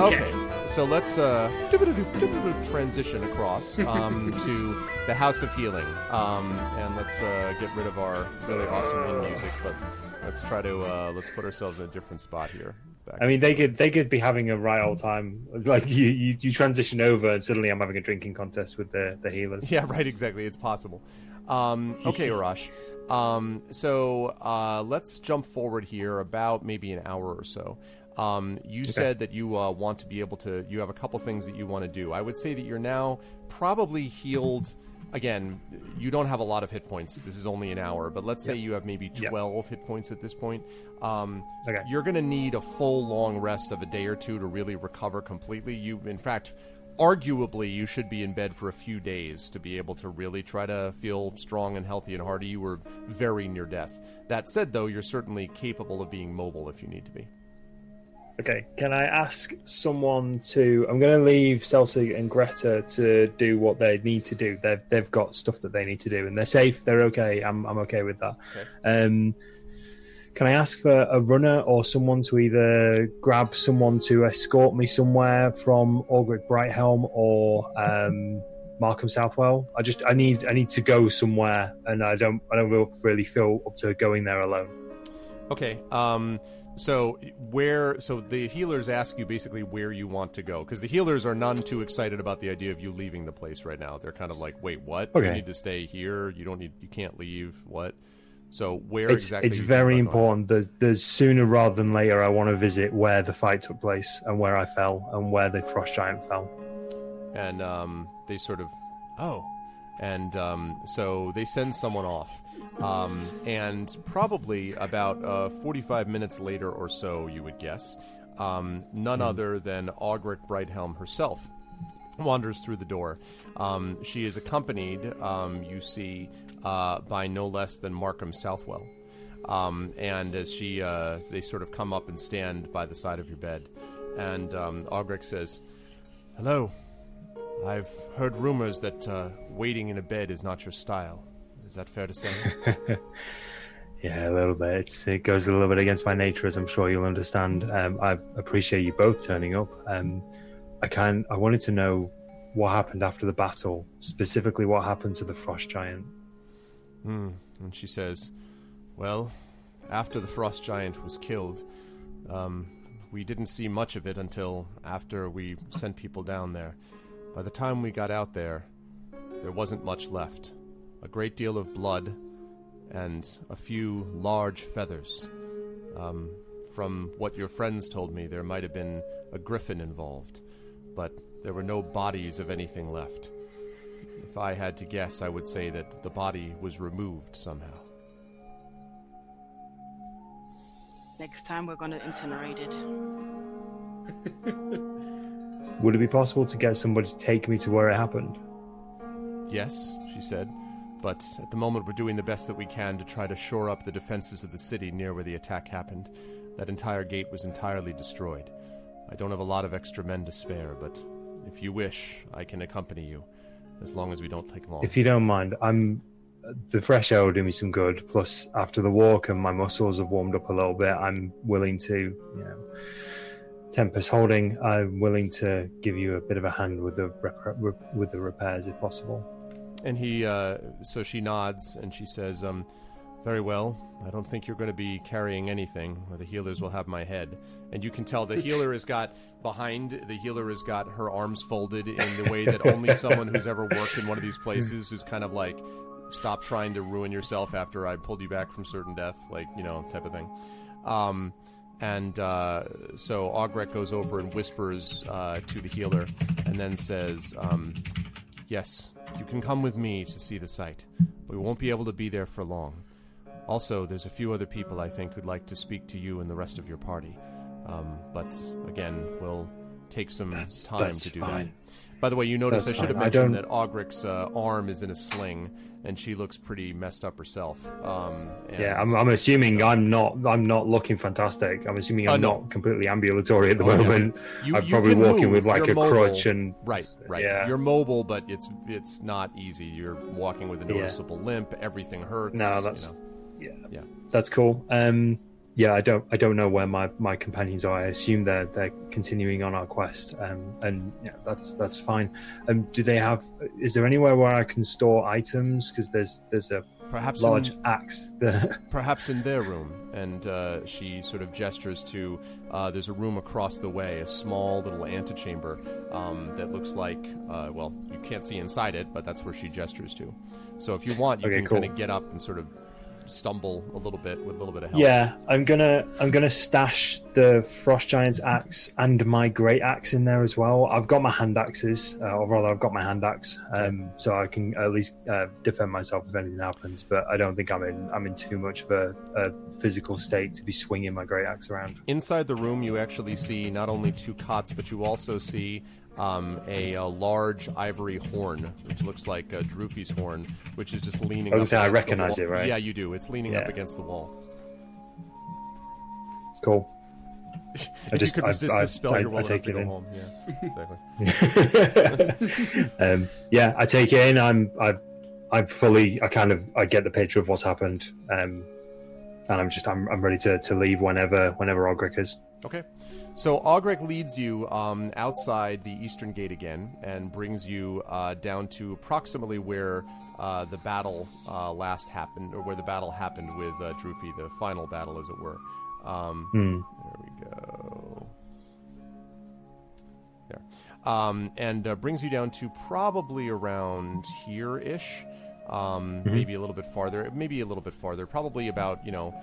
Okay, so let's uh, transition across um, to the House of Healing, um, and let's uh, get rid of our really awesome wind music. But let's try to uh, let's put ourselves in a different spot here. Back I mean, they could they could be having a right old time. Like you, you, you transition over, and suddenly I'm having a drinking contest with the the healers. Yeah, right. Exactly. It's possible. Um, okay, Arash. Um, so uh, let's jump forward here about maybe an hour or so. Um, you said that you uh, want to be able to. You have a couple things that you want to do. I would say that you're now probably healed. Again, you don't have a lot of hit points. This is only an hour, but let's say you have maybe Yep. 12 hit points at this point. Um, Okay. You're going to need a full long rest of a day or two to really recover completely. You, in fact, arguably, you should be in bed for a few days to be able to really try to feel strong and healthy and hearty. You were very near death. That said, though, you're certainly capable of being mobile if you need to be. Okay, can I ask someone to? I'm going to leave Celsi and Greta to do what they need to do. They've they've got stuff that they need to do, and they're safe. They're okay. I'm I'm okay with that. Um, can I ask for a runner or someone to either grab someone to escort me somewhere from Augrek Brighthelm or um, Markham Southwell? I just I need I need to go somewhere, and I don't I don't really feel up to going there alone. Okay. Um, so where? So the healers ask you basically where you want to go because the healers are none too excited about the idea of you leaving the place right now. They're kind of like, wait, what? You need to stay here. You don't need. You can't leave. What? So where it's, exactly? it's very plan on going? important that the sooner rather than later I want to visit where the fight took place and where I fell and where the frost giant fell. and um, they sort of oh and um, so they send someone off um, and probably about uh, 45 minutes later or so you would guess um, none other than Augrek Brighthelm herself wanders through the door. Um, she is accompanied, um, you see, uh, by no less than Markham Southwell. Um, and as she, uh, they sort of come up and stand by the side of your bed, and um, Augrek says, "Hello, I've heard rumors that uh, waiting in a bed is not your style. Is that fair to say?" Yeah, a little bit. It's, it goes a little bit against my nature, as I'm sure you'll understand. Um, I appreciate you both turning up. Um, I can. I wanted to know what happened after the battle, specifically what happened to the frost giant. Hmm. And she says, Well, after the frost giant was killed, um, we didn't see much of it until after we sent people down there. By the time we got out there, there wasn't much left. A great deal of blood and a few large feathers. Um, from what your friends told me, there might have been a griffin involved, but there were no bodies of anything left. If I had to guess, I would say that the body was removed somehow. Next time we're gonna incinerate it. Would it be possible to get somebody to take me to where it happened? Yes, she said, but at the moment we're doing the best that we can to try to shore up the defenses of the city near where the attack happened. That entire gate was entirely destroyed. I don't have a lot of extra men to spare, but if you wish, I can accompany you, as long as we don't take long. If you don't mind, I'm the fresh air will do me some good. Plus, after the walk and my muscles have warmed up a little bit, I'm willing to, you know, Tempest holding. I'm willing to give you a bit of a hand with the rep- with the repairs if possible. And he, uh, so she nods and she says, um, very well. I don't think you're going to be carrying anything, or the healers will have my head. And you can tell the healer has got behind, the healer has got her arms folded in the way that only someone who's ever worked in one of these places who's kind of like, stop trying to ruin yourself after I pulled you back from certain death, like, you know, type of thing. Um, and uh, so Augrek goes over and whispers uh, to the healer and then says, um, Yes, you can come with me to see the site, but we won't be able to be there for long. Also, there's a few other people I think who'd like to speak to you and the rest of your party. Um, but again, we'll take some That's- time that's to do fine. that. By the way, you notice That's I should have fine. I mentioned that Augrek's uh, arm is in a sling, and she looks pretty messed up herself. Um, and Yeah, I'm, I'm assuming I'm not. I'm not looking fantastic. I'm assuming I'm Uh, no. not completely ambulatory at the Oh, yeah. moment. You- I'm you probably walking with like You're a mobile. crutch and Right, right. Yeah. You're mobile, but it's it's not easy. You're walking with a Yeah. noticeable limp. Everything hurts. No, you that's know. yeah, Yeah. that's cool. Um, yeah, I don't I don't know where my, my companions are. I assume they're they're continuing on our quest, um, and yeah, that's that's fine. Um, do they have? Is there anywhere where I can store items? Because there's there's a Perhaps large in, axe. Perhaps in their room. And uh, she sort of gestures to uh, there's a room across the way, a small little antechamber um, that looks like, uh, well, you can't see inside it, but that's where she gestures to. So if you want, you Okay, can cool. kind of get up and sort of stumble a little bit with a little bit of help. yeah, I'm gonna I'm gonna stash the frost giant's axe and my great axe in there as well. I've got my hand axes, uh, or rather, I've got my hand axe, um, so I can at least uh, defend myself if anything happens. But I don't think I'm in I'm in too much of a, a physical state to be swinging my great axe around. Inside the room, you actually see not only two cots, but you also see um, a, a large ivory horn, which looks like uh, Drufi's horn, which is just leaning. I was up gonna say, I recognize it, right? Yeah, you do. It's leaning up against the wall. Cool. if just- you could I- resist I- this spell, I- you're I well take to it go in. home. Yeah, exactly. um, yeah, I take it in. I'm I I'm fully I kind of I get the picture of what's happened. Um, and I'm just I'm, I'm ready to, to leave whenever whenever Augrek is. Okay. So Augrek leads you um, outside the eastern gate again and brings you uh, down to approximately where uh, the battle uh, last happened, or where the battle happened with uh, Drufi, the final battle, as it were. Um, Hmm. There we go. There. Um, and uh, brings you down to probably around here ish. Um, Mm-hmm. Maybe a little bit farther. Maybe a little bit farther. Probably about, you know,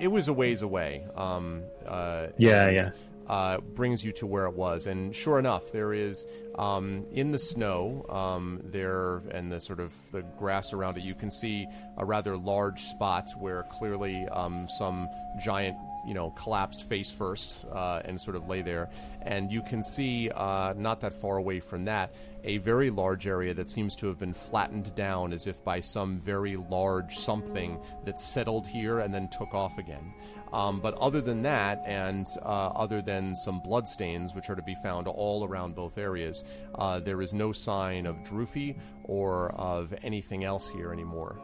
it was a ways away. Um, uh, Yeah, and, yeah. Uh, brings you to where it was, and sure enough, there is um, in the snow um, there and the sort of the grass around it. You can see a rather large spot where clearly um, some giant, you know, collapsed face first uh, and sort of lay there. And you can see uh, not that far away from that a very large area that seems to have been flattened down as if by some very large something that settled here and then took off again. Um, but other than that, and uh, other than some bloodstains, which are to be found all around both areas, uh, there is no sign of Drufi or of anything else here anymore.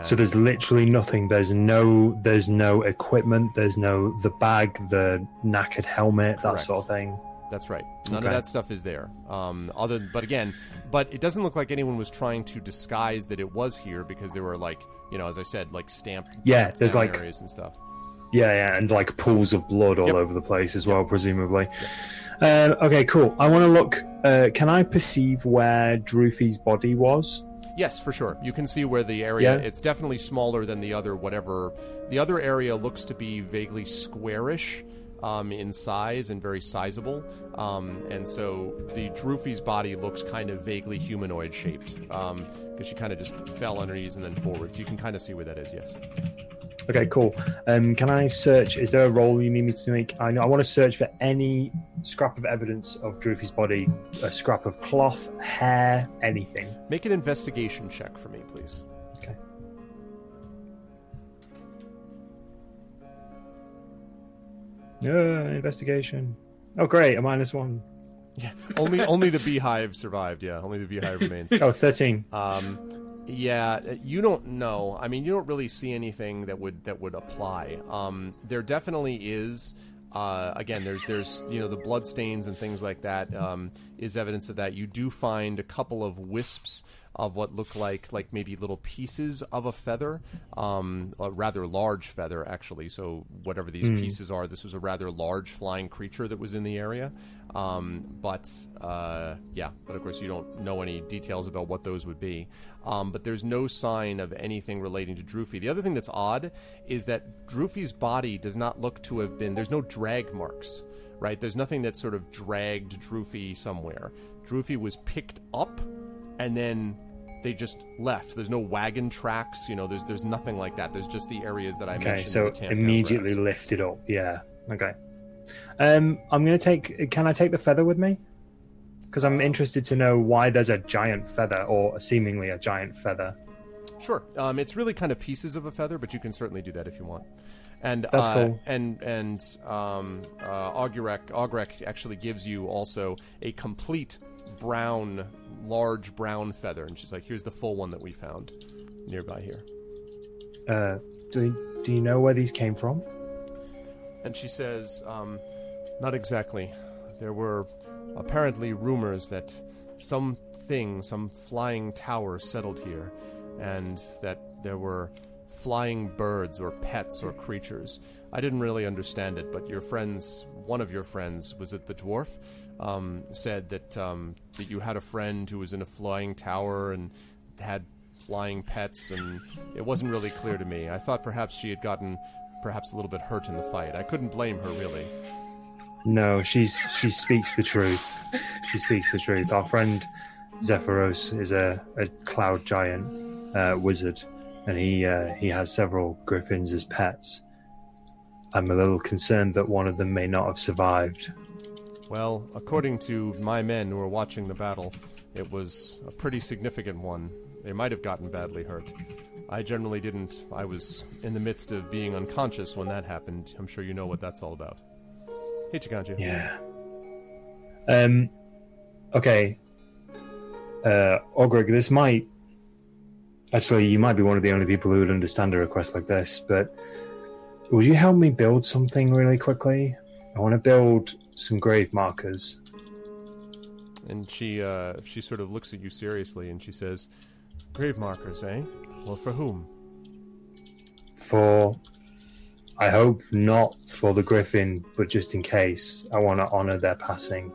So there's literally nothing. There's no there's no equipment. There's no the bag, the knackered helmet, that sort of thing. That's right. None of that stuff is there. Um, other, but again, but it doesn't look like anyone was trying to disguise that it was here because there were like, you know, as I said, like stamp. Yeah, stamped there's like- areas and stuff. Yeah, yeah, and like pools of blood all Yep. over the place as well, presumably. Uh, okay, cool. I want to look. Uh, can I perceive where Drufi's body was? Yes, for sure. You can see where the area. Yeah. It's definitely smaller than the other. Whatever the other area looks to be vaguely squarish um, in size and very sizable. Um, and so the Drufi's body looks kind of vaguely humanoid shaped because she kind of just fell on her knees and then forward. So you can kind of see where that is. Yes. Okay, cool. Um, can I search? Is there a role you need me to make? I know I want to search for any scrap of evidence of Drufi's body, a scrap of cloth, hair, anything. Make an investigation check for me, please. Okay. Uh, investigation. Oh, great, a minus one. Yeah, only only the beehive survived. Yeah, only the beehive remains. Oh, 13. Um, yeah, you don't know. I mean, you don't really see anything that would that would apply. Um, there definitely is. Uh, again, there's there's you know the blood stains and things like that um, is evidence of that. You do find a couple of wisps of what look like like maybe little pieces of a feather, um, a rather large feather actually. So whatever these pieces are, this was a rather large flying creature that was in the area. Um, but uh, yeah, but of course you don't know any details about what those would be. Um, but there's no sign of anything relating to Drufi. The other thing that's odd is that Drufi's body does not look to have been. There's no drag marks, right? There's nothing that sort of dragged Drufi somewhere. Drufi was picked up, and then they just left. There's no wagon tracks. You know, there's there's nothing like that. There's just the areas that I Okay, mentioned. so the immediately lifted up. Yeah. Okay. Um, I'm gonna take. Can I take the feather with me? Because I'm interested to know why there's a giant feather, or seemingly a giant feather. Sure. Um, it's really kind of pieces of a feather, but you can certainly do that if you want. And That's uh, cool. And and um, uh, Augurek Augrek actually gives you also a complete brown, large brown feather, and she's like, "Here's the full one that we found nearby here." Uh, do do you know where these came from? And she says, um, "Not exactly. There were apparently rumors that some thing, some flying tower, settled here, and that there were flying birds or pets or creatures. I didn't really understand it, but your friends, one of your friends, was it the dwarf, um, said that um, that you had a friend who was in a flying tower and had flying pets, and it wasn't really clear to me. I thought perhaps she had gotten perhaps a little bit hurt in the fight. I couldn't blame her really. No, she's she speaks the truth. She speaks the truth. Our friend Zephyros is a, a cloud giant uh, wizard, and he uh, he has several griffins as pets. I'm a little concerned that one of them may not have survived. Well, according to my men who were watching the battle, it was a pretty significant one. They might have gotten badly hurt. I generally didn't. I was in the midst of being unconscious when that happened. I'm sure you know what that's all about. Hey, Chikanji. Yeah. Um. Okay. Uh, Augrek, this might actually you might be one of the only people who would understand a request like this, but would you help me build something really quickly? I want to build some grave markers. And she uh, she sort of looks at you seriously and she says, "Grave markers, eh? Well, for whom?" For, I hope not for the Griffin, but just in case, I want to honor their passing,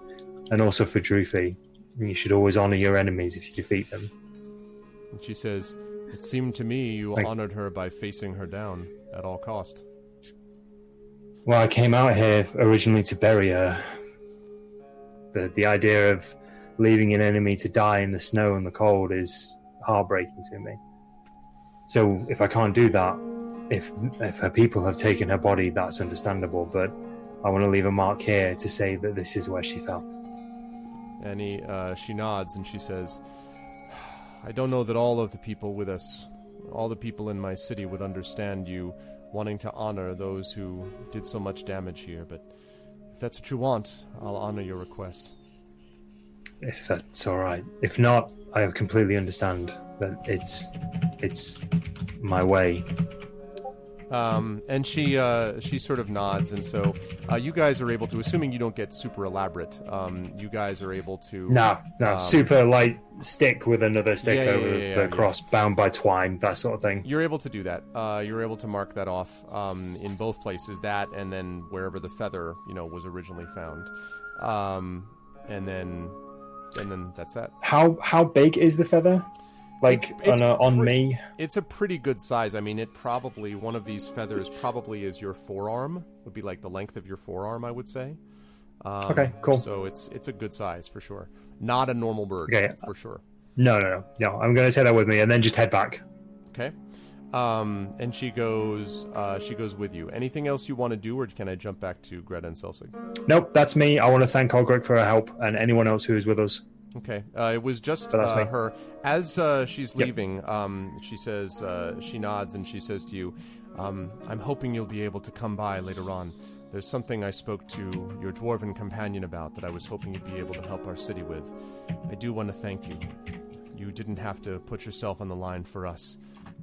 and also for Drufi. You should always honor your enemies if you defeat them. And she says, "It seemed to me you Like- honored her by facing her down at all cost." Well, I came out here originally to bury her. The the idea of leaving an enemy to die in the snow and the cold is heartbreaking to me. So if I can't do that, if if her people have taken her body, that's understandable. But I want to leave a mark here to say that this is where she fell. And uh, she nods and she says, I don't know that all of the people with us, all the people in my city would understand you wanting to honor those who did so much damage here, but if that's what you want, I'll honor your request. If that's all right. If not, I completely understand that it's it's my way. Um, and she uh, she sort of nods, and so uh, you guys are able to, assuming you don't get super elaborate, um, you guys are able to. No, no, Um, super light stick with another stick Yeah, yeah, over yeah, the cross, bound by twine, that sort of thing. You're able to do that. Uh, you're able to mark that off um, in both places, that and then wherever the feather, you know, was originally found, um, and then, and then that's that. How how big is the feather? Like It's- it's on, a, on pre- me? It's a pretty good size. I mean, it probably one of these feathers probably is your forearm. Would be like the length of your forearm, I would say. Um, Okay, cool. So it's it's a good size for sure. Not a normal bird, Okay. for sure. No, no, no, no. I'm going to take that with me and then just head back. Okay. Um, and she goes. Uh, she goes with you. Anything else you want to do, or can I jump back to Greta and Selsig? Nope, that's me. I want to thank Olgrich for her help and anyone else who is with us. Okay. Uh, it was just So uh, her. As uh, she's Yep. leaving, um, she says, uh, she nods and she says to you, um, I'm hoping you'll be able to come by later on. There's something I spoke to your dwarven companion about that I was hoping you'd be able to help our city with. I do want to thank you. You didn't have to put yourself on the line for us,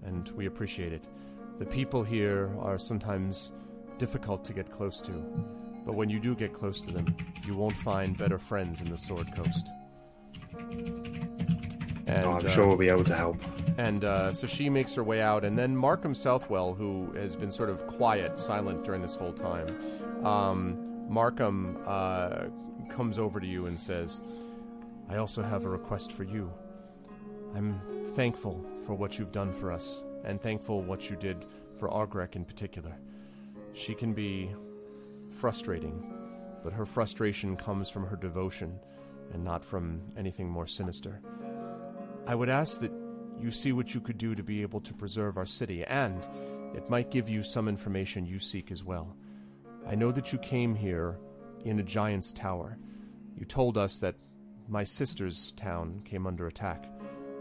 and we appreciate it. The people here are sometimes difficult to get close to, but when you do get close to them, you won't find better friends in the Sword Coast. And, Oh, I'm uh, sure we'll be able to help. and uh, so she makes her way out, and then Markham Southwell, who has been sort of quiet, silent during this whole time, um, Markham uh, comes over to you and says, I also have a request for you. I'm thankful for what you've done for us, and thankful what you did for Augrek in particular. She can be frustrating, but her frustration comes from her devotion and not from anything more sinister. I would ask that you see what you could do to be able to preserve our city, and it might give you some information you seek as well. I know that you came here in a giant's tower. You told us that my sister's town came under attack.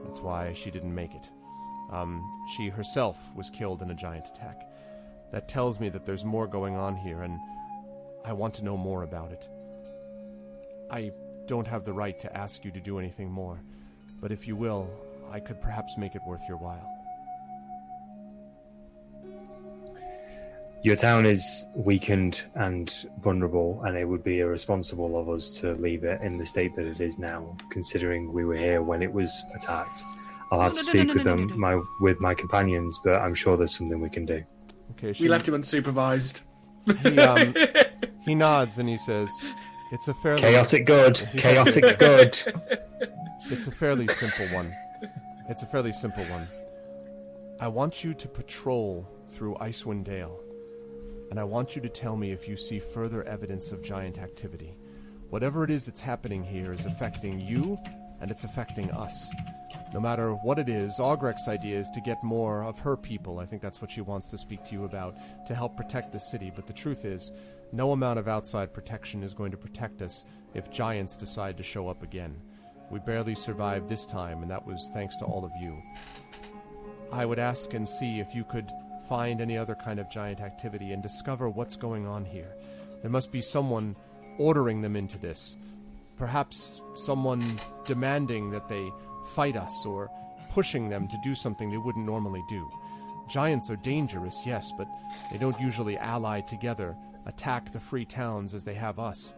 That's why she didn't make it. Um, she herself was killed in a giant attack. That tells me that there's more going on here, and I want to know more about it. I don't have the right to ask you to do anything more, but if you will, I could perhaps make it worth your while. Your town is weakened and vulnerable, and it would be irresponsible of us to leave it in the state that it is now, considering we were here when it was attacked. I'll have No, to no, no, speak no, with no, no, them, no. my with my companions, but I'm sure there's something we can do. Okay, she, We left him unsupervised. He, um, he nods and he says, "It's a fairly Chaotic good, chaotic good. It's a fairly simple one. It's a fairly simple one. I want you to patrol through Icewind Dale, and I want you to tell me if you see further evidence of giant activity. Whatever it is that's happening here is affecting you, and it's affecting us. No matter what it is, Augrek's idea is to get more of her people. I think that's what she wants to speak to you about, to help protect the city. But the truth is, no amount of outside protection is going to protect us if giants decide to show up again. We barely survived this time, and that was thanks to all of you. I would ask and see if you could find any other kind of giant activity and discover what's going on here. There must be someone ordering them into this. Perhaps someone demanding that they fight us or pushing them to do something they wouldn't normally do. Giants are dangerous, yes, but they don't usually ally together, attack the free towns as they have us.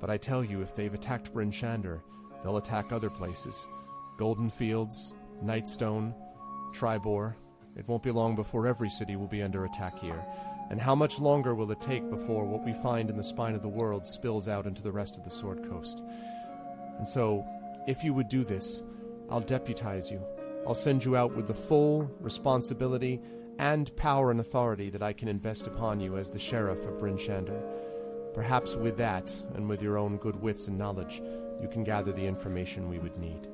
But I tell you, if they've attacked Bryn Shander, they'll attack other places. Goldenfields, Nightstone, Triboar. It won't be long before every city will be under attack here. And how much longer will it take before what we find in the spine of the world spills out into the rest of the Sword Coast? And so, if you would do this, I'll deputize you. I'll send you out with the full responsibility and power and authority that I can invest upon you as the sheriff of Bryn Shander. Perhaps with that, and with your own good wits and knowledge, you can gather the information we would need.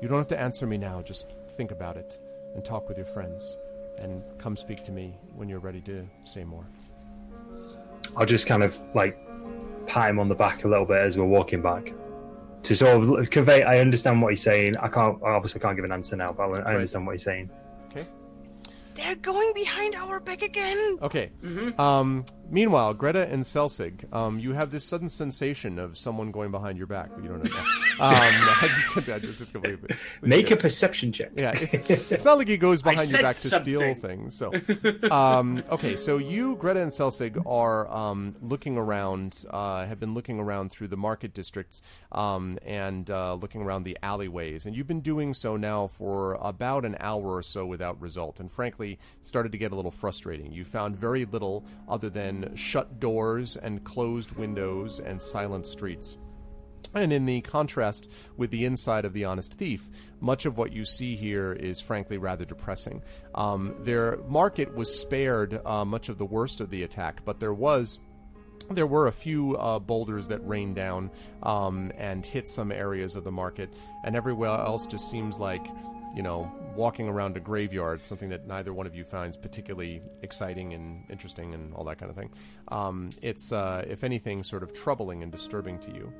You don't have to answer me now, just think about it and talk with your friends. And come speak to me when you're ready to say more. I'll just kind of like pat him on the back a little bit as we're walking back to sort of convey. I understand what he's saying. I can't I obviously can't give an answer now, but I understand what he's saying. Okay? They're going behind our back again. Okay. Um, meanwhile, Greta and Selsig, um, you have this sudden sensation of someone going behind your back, but you don't know. that. um, I just, I just, just completely- Make a perception check. Yeah, it's, it's not like he goes behind your said back to steal things. So, um, okay, so you, Greta and Selsig, are um, looking around, uh, have been looking around through the market districts um, and uh, looking around the alleyways, and you've been doing so now for about an hour or so without result. And frankly, started to get a little frustrating. You found very little other than shut doors and closed windows and silent streets. And in the contrast with the inside of The Honest Thief, much of what you see here is frankly rather depressing. Um, their market was spared uh, much of the worst of the attack, but there was there were a few uh, boulders that rained down um, and hit some areas of the market, and everywhere else just seems like, you know, walking around a graveyard, something that neither one of you finds particularly exciting and interesting and all that kind of thing. Um, it's, uh, if anything, sort of troubling and disturbing to you.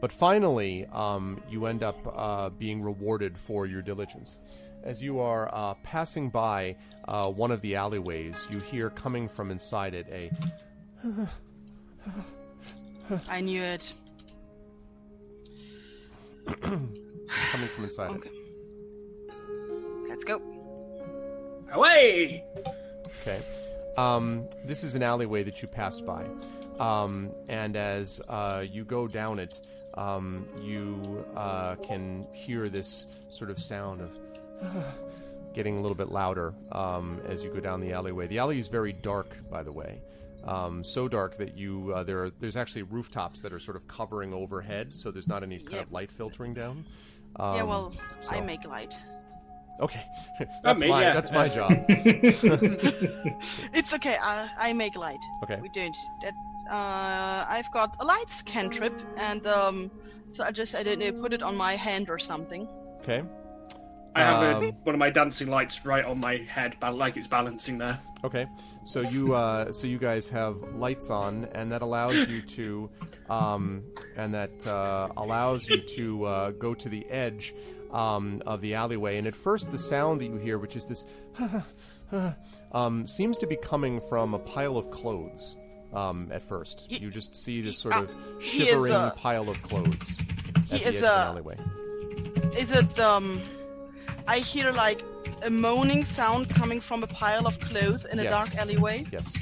But finally, um, you end up uh, being rewarded for your diligence. As you are uh, passing by uh, one of the alleyways, you hear coming from inside it a I knew it. coming from inside it. Okay. Let's go. Away! Okay. Um, this is an alleyway that you passed by. Um, and as uh, you go down it, um, you uh, can hear this sort of sound of getting a little bit louder um, as you go down the alleyway. The alley is very dark, by the way. Um, so dark that you uh, there are, there's actually rooftops that are sort of covering overhead, so there's not any kind Yep. of light filtering down. Um, yeah, well, I make light. Okay, that's me, my yeah. that's my job. It's okay. I, I make light. Okay. We don't. That. Uh, I've got a light cantrip, and um, so I just I don't know, put it on my hand or something. Okay. I have a, Um, one of my dancing lights right on my head, like it's balancing there. Okay, so you uh, so you guys have lights on, and that allows you to, um, and that uh, allows you to uh, go to the edge um, of the alleyway. And at first, the sound that you hear, which is this, um, seems to be coming from a pile of clothes. Um, at first, He- you just see this he- sort uh, of he shivering uh, pile of clothes at he the is, edge of the uh, alleyway. Is it um? I hear like a moaning sound coming from a pile of clothes in a Yes. dark alleyway. Yes.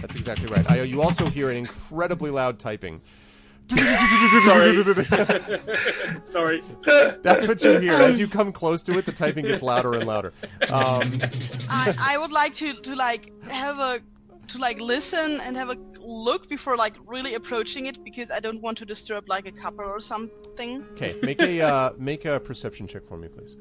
That's exactly right. I, you also hear an incredibly loud typing. Sorry. Sorry. That's what you hear as you come close to it. The typing gets louder and louder. Um, I, I would like to, to like have a to like listen and have a look before like really approaching it because I don't want to disturb like a couple or something. okay, make a uh, make a perception check for me, please.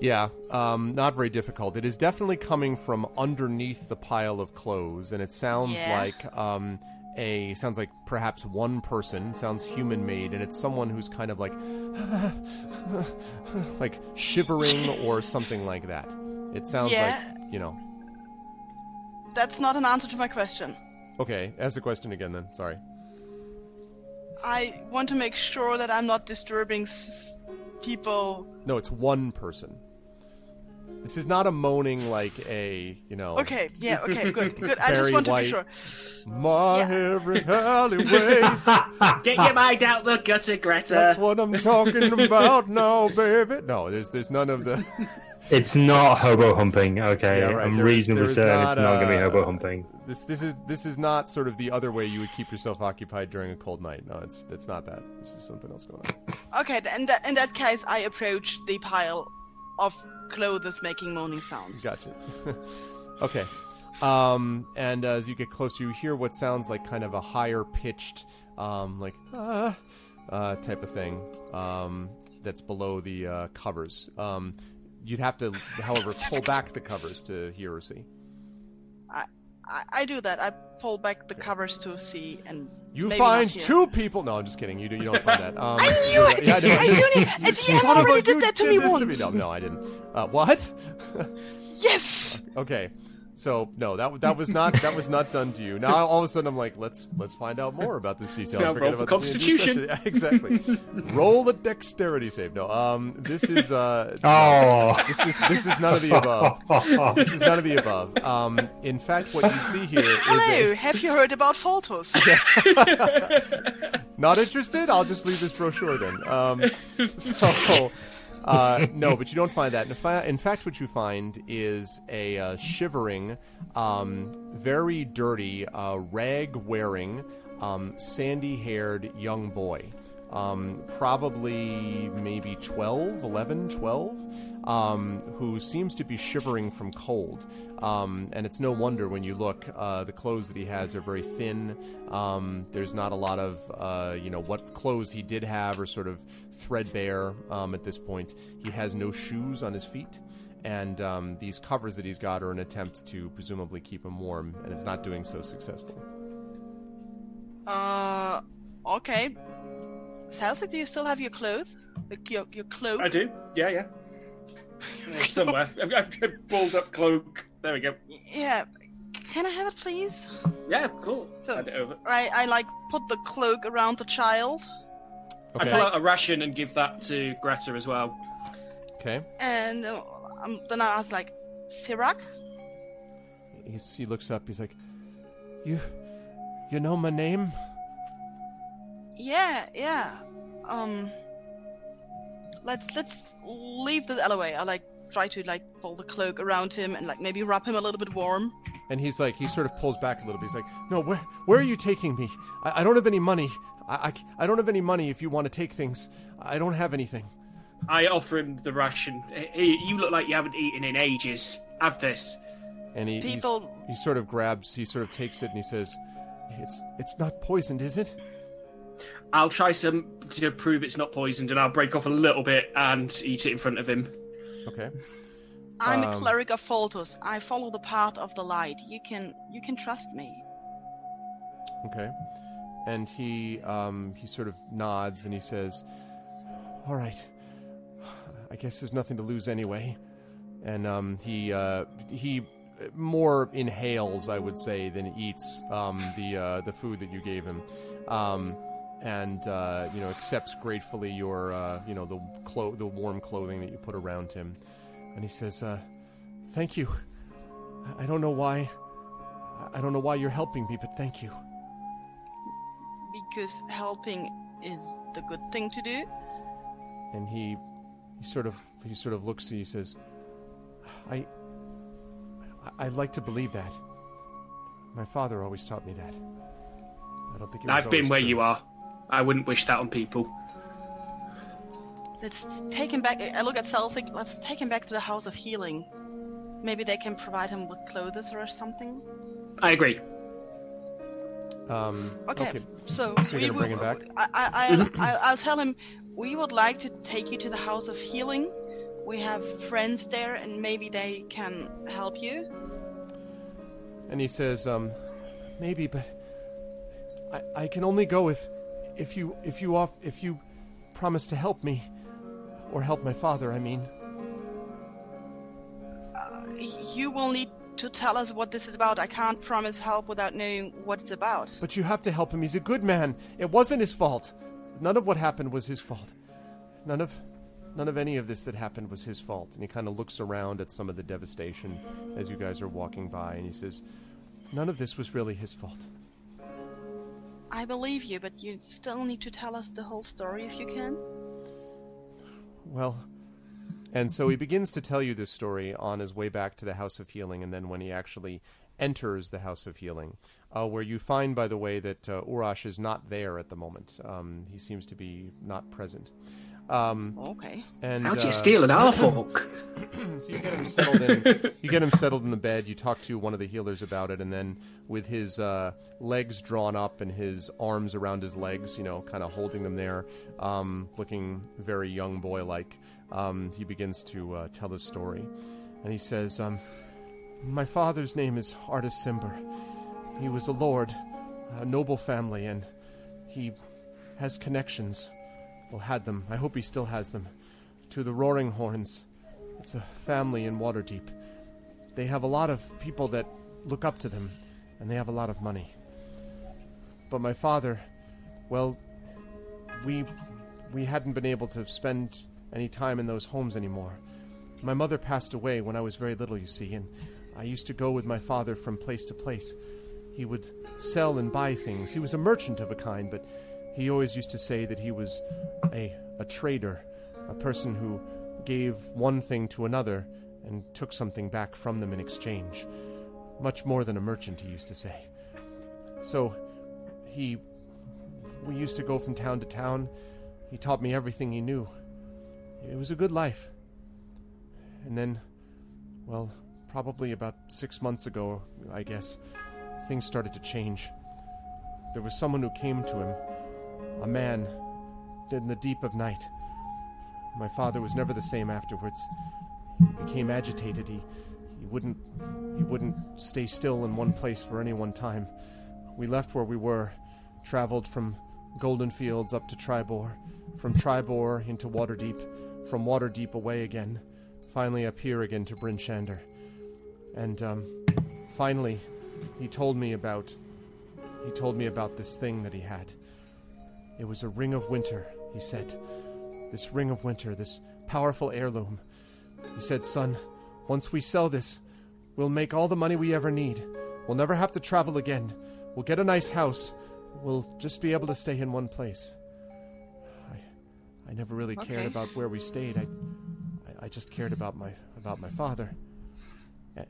Yeah, um, not very difficult. It is definitely coming from underneath the pile of clothes, and it sounds Yeah. like um, a sounds like perhaps one person. Sounds human made, and it's someone who's kind of like like shivering or something like that. It sounds Yeah. like you know. That's not an answer to my question. Okay, ask the question again then. Sorry. I want to make sure that I'm not disturbing s- people. No, it's one person. This is not a moaning like a you know. Okay, yeah, okay, good, good. I Barry just want to White. be sure. My Yeah. every alleyway. Get your mind out the gutter, Greta. That's what I'm talking about now, baby. No, there's there's none of the. It's not hobo humping. Okay, Yeah, right. I'm There is- reasonably there is certain not, it's not going to be uh, hobo humping. This this is this is not sort of the other way you would keep yourself occupied during a cold night. No, it's it's not that. It's just something else going on. Okay, th- in that in that case, I approach the pile of clothes making moaning sounds. Gotcha. okay. Um, and as you get closer, you hear what sounds like kind of a higher pitched, um, like ah, uh, type of thing. Um, that's below the uh, covers. Um, you'd have to, however, pull back the covers to hear or see. I, I do that. I pull back the covers to see and. You find two people. No, I'm just kidding. You do. You don't find that. Um, I knew it! Yeah, I, know. I knew it! You And you son of a- already did that to did me once. No, no, I didn't. Uh, what? Yes. Okay. So no, that that was not that was not done to you. Now all of a sudden I'm like, let's let's find out more about this detail. Now I forget roll about the D&D Constitution. session. exactly. roll a dexterity save. No, um, this is uh, Oh. this is this is none of the above. This is none of the above. Um, in fact, what you see here is Hello. a, Have you heard about Faltos? not interested. I'll just leave this brochure then. Um, so. Uh, no, but you don't find that. In, fa- in fact, what you find is a uh, shivering, um, very dirty, uh, rag-wearing, um, sandy-haired young boy. Um, probably maybe 12, 11, 12, um, who seems to be shivering from cold. Um, and it's no wonder when you look, uh, the clothes that he has are very thin. Um, there's not a lot of, uh, you know, what clothes he did have are sort of threadbare um, at this point. He has no shoes on his feet. And um, these covers that he's got are an attempt to presumably keep him warm, and it's not doing so successfully. uh, okay. Celtic, do you still have your clothes? Like your your cloak? I do. Yeah, yeah. Somewhere. I've got a balled up cloak. There we go. Yeah. Can I have it, please? Yeah, cool. So- Hand it over. I I like put the cloak around the child, Okay. I pull out a ration and give that to Greta as well. Okay. and uh, um, then I ask like, Sirac? He's, he looks up. He's like, "You, you know my name?" Yeah, yeah. Um, let's let's leave the alleyway. I like try to like pull the cloak around him and like maybe wrap him a little bit warm. And he's like, he sort of pulls back a little bit. He's like, "No, where, where are you taking me? I, I don't have any money. I, I, I don't have any money. If you want to take things, I don't have anything." I offer him the ration. Hey, you look like you haven't eaten in ages. Have this. And he, People- he sort of grabs, he sort of takes it, and he says, "It's, it's not poisoned, is it?" I'll try some to prove it's not poisoned, and I'll break off a little bit and eat it in front of him. Okay. I'm a Um, cleric of Foltos. I follow the path of the light. You can you can trust me. Okay. And he um, he sort of nods and he says, "All right. I guess there's nothing to lose anyway." And um, he uh, he more inhales, I would say, than eats um, the uh, the food that you gave him, um, and uh, you know accepts gratefully your uh, you know the clo- the warm clothing that you put around him. And he says, uh, "Thank you. I- I don't know why." I don't know why you're helping me, but thank you. Because helping is the good thing to do. and he he sort of he sort of looks and he says i I, I'd like to believe that. My father always taught me that. I don't think it was I've been where true. you are. I wouldn't wish that on people. Let's take him back. I look at Celsic. Let's take him back to the House of Healing. Maybe they can provide him with clothes or something. I agree. Um, Okay, okay. so, So you're we gonna bring will- him back? I, I, I, I, I'll tell him we would like to take you to the House of Healing. We have friends there, and maybe they can help you. And he says, um, maybe, but I, I can only go if, if you, if you off, if you promise to help me, or help my father. I mean, uh, You will need to tell us what this is about. I can't promise help without knowing what it's about. but you have to help him. He's a good man. It wasn't his fault. None of what happened was his fault. None of, none of any of this that happened was his fault. And he kind of looks around at some of the devastation as you guys are walking by, and he says, none of this was really his fault. I believe you, but you still need to tell us the whole story if you can. Well, and so he begins to tell you this story on his way back to the House of Healing, and then when he actually enters the House of Healing, uh, where you find, by the way, that uh, Urash is not there at the moment. Um, he seems to be not present. Um, Okay. and How'd you uh, steal an half orc? so you get him settled in. You get him settled in the bed. You talk to one of the healers about it, and then with his uh, legs drawn up and his arms around his legs, you know, kind of holding them there, um, looking very young boy like, um, he begins to uh, tell his story, and he says, um, "My father's name is Artus Cimber. He was a lord, a noble family, and he has connections. Well, had them. I hope he still has them." To the Roaring Horns. It's a family in Waterdeep. They have a lot of people that look up to them, and they have a lot of money. But my father, well, we we hadn't been able to spend any time in those homes anymore. My mother passed away when I was very little, you see, and I used to go with my father from place to place. He would sell and buy things. He was a merchant of a kind, but he always used to say that he was a a trader, a person who gave one thing to another and took something back from them in exchange. Much more than a merchant, he used to say. So, he. We used to go from town to town. He taught me everything he knew. It was a good life. And then, well, probably about six months ago, I guess, things started to change. There was someone who came to him, a man, dead in the deep of night. My father was never the same afterwards. He became agitated. He, he wouldn't he wouldn't stay still in one place for any one time. We left where we were, traveled from Goldenfields up to Triboar, from Triboar into Waterdeep, from Waterdeep away again, finally up here again to Bryn Shander. And um, finally, he told me about he told me about this thing that he had. It was a ring of winter, he said. This ring of winter, this powerful heirloom. He said, Son, once we sell this, we'll make all the money we ever need. We'll never have to travel again. We'll get a nice house. We'll just be able to stay in one place. I, I never really cared about where we stayed. I, I, I just cared about my about my father.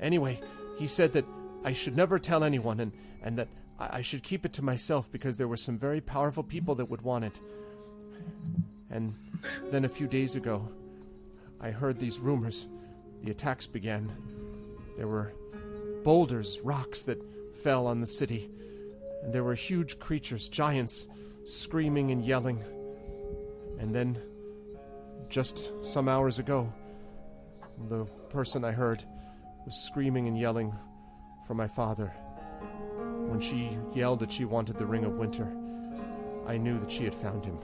Anyway, he said that I should never tell anyone, and and that I, I should keep it to myself because there were some very powerful people that would want it. And then a few days ago, I heard these rumors. The attacks began. There were boulders, rocks that fell on the city, and there were huge creatures, giants, screaming and yelling. And then, just some hours ago, the person I heard was screaming and yelling for my father. When she yelled that she wanted the Ring of Winter, I knew that she had found him.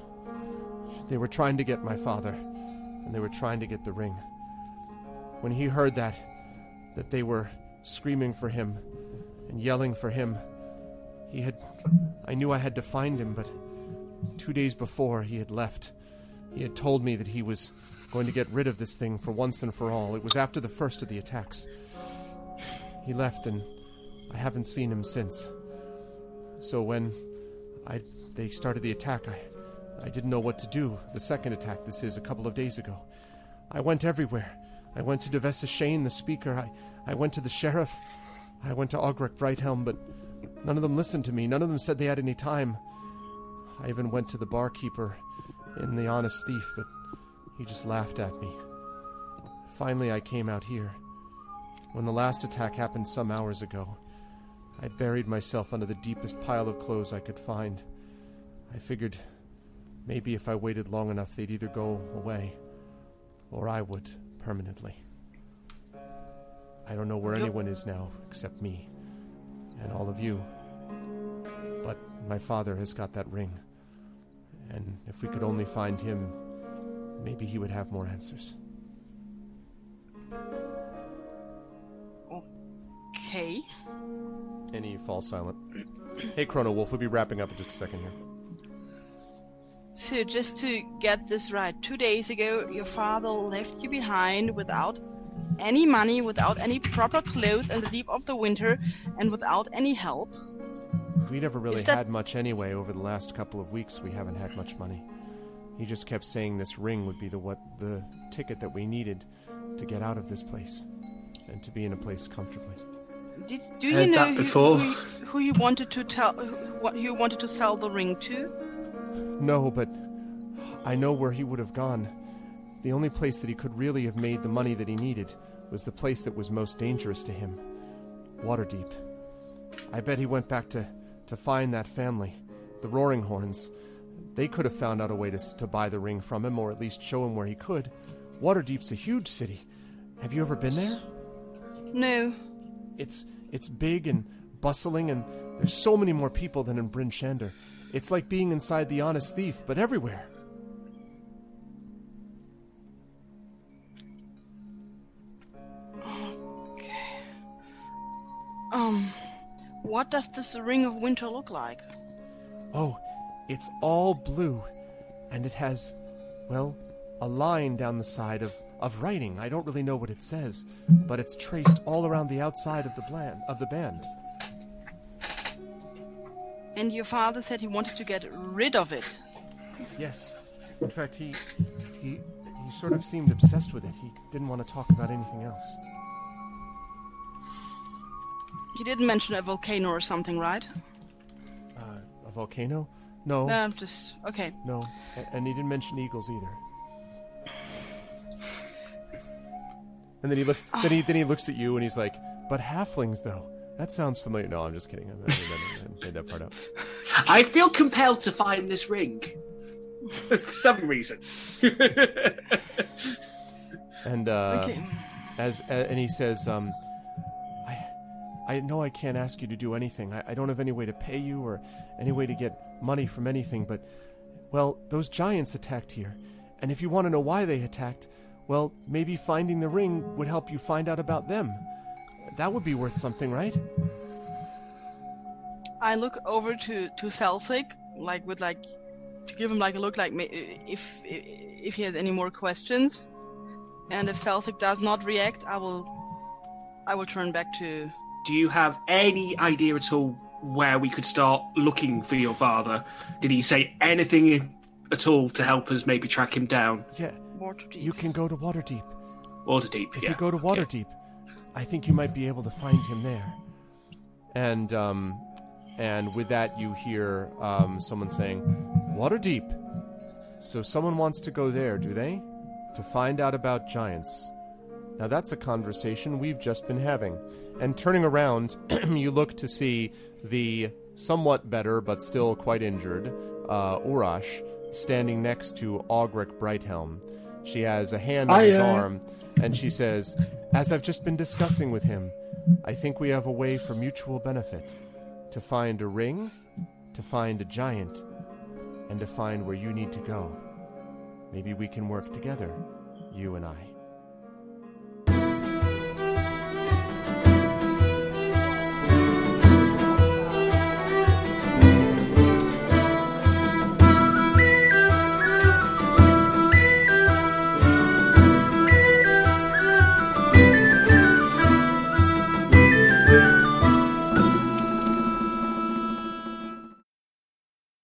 They were trying to get my father, and they were trying to get the ring. When he heard that, that they were screaming for him and yelling for him, he had. I knew I had to find him, but two days before he had left, he had told me that he was going to get rid of this thing for once and for all. It was after the first of the attacks. He left, and I haven't seen him since. So when I they started the attack, I I didn't know what to do. The second attack, this is a couple of days ago. I went everywhere. I went to Duvessa Shane, the speaker. I, I went to the sheriff. I went to Augrek Brighthelm, but none of them listened to me. None of them said they had any time. I even went to the barkeeper in The Honest Thief, but he just laughed at me. Finally, I came out here. When the last attack happened some hours ago, I buried myself under the deepest pile of clothes I could find. I figured maybe if I waited long enough, they'd either go away or I would permanently. I don't know where anyone is now except me and all of you. But my father has got that ring. And if we could only find him, maybe he would have more answers. Okay. And he falls silent. hey, Chrono Wolf, we'll be wrapping up in just a second here. So just to get this right, two days ago your father left you behind without any money, without any proper clothes in the deep of the winter, and without any help. We never really that- had much anyway. Over the last couple of weeks, we haven't had much money. He just kept saying this ring would be the what the ticket that we needed to get out of this place and to be in a place comfortably. Did do you know that who, before. who, who you wanted to tell, what you wanted to sell the ring to? No, but I know where he would have gone. The only place that he could really have made the money that he needed was the place that was most dangerous to him Waterdeep. I bet he went back to, to find that family, the Roaringhorns. They could have found out a way to, to buy the ring from him, or at least show him where he could. Waterdeep's a huge city. Have you ever been there? No. It's it's big and bustling, and there's so many more people than in Bryn Shander. It's like being inside the Honest Thief, but everywhere. Okay. Um, what does this ring of winter look like? Oh, it's all blue, and it has, well, a line down the side of, of writing. I don't really know what it says, but it's traced all around the outside of the bland of the band. And your father said he wanted to get rid of it. Yes, in fact, he he he sort of seemed obsessed with it. He didn't want to talk about anything else. He didn't mention a volcano or something, right? Uh, a volcano? No, No, I'm just okay. no, and he didn't mention eagles either. And then he look, then he then he looks at you and he's like, "But halflings, though, that sounds familiar." No, I'm just kidding. I made that, I made that part up. I feel compelled to find this ring. For some reason. And uh, as uh, and he says, um, "I, I know I can't ask you to do anything. I, I don't have any way to pay you or any way to get money from anything. But, well, those giants attacked here, and if you want to know why they attacked, well, maybe finding the ring would help you find out about them. That would be worth something, right? I look over to to Celtic, like with like to give him like a look, like ma- if if he has any more questions, and if Celtic does not react, I will I will turn back to. Do you have any idea at all where we could start looking for your father? Did he say anything at all to help us maybe track him down? Yeah, Waterdeep. you can go to Waterdeep. Waterdeep, If yeah. you go to okay. Waterdeep, I think you might be able to find him there. And um, and with that, you hear um, someone saying, "Waterdeep." So someone wants to go there, do they? To find out about giants. Now that's a conversation we've just been having. And turning around, you look to see the somewhat better but still quite injured uh, Urash standing next to Augrek Brighthelm. She has a hand on his Hiya. arm, and she says, As I've just been discussing with him, I think we have a way for mutual benefit to find a ring, to find a giant, and to find where you need to go. Maybe we can work together, you and I.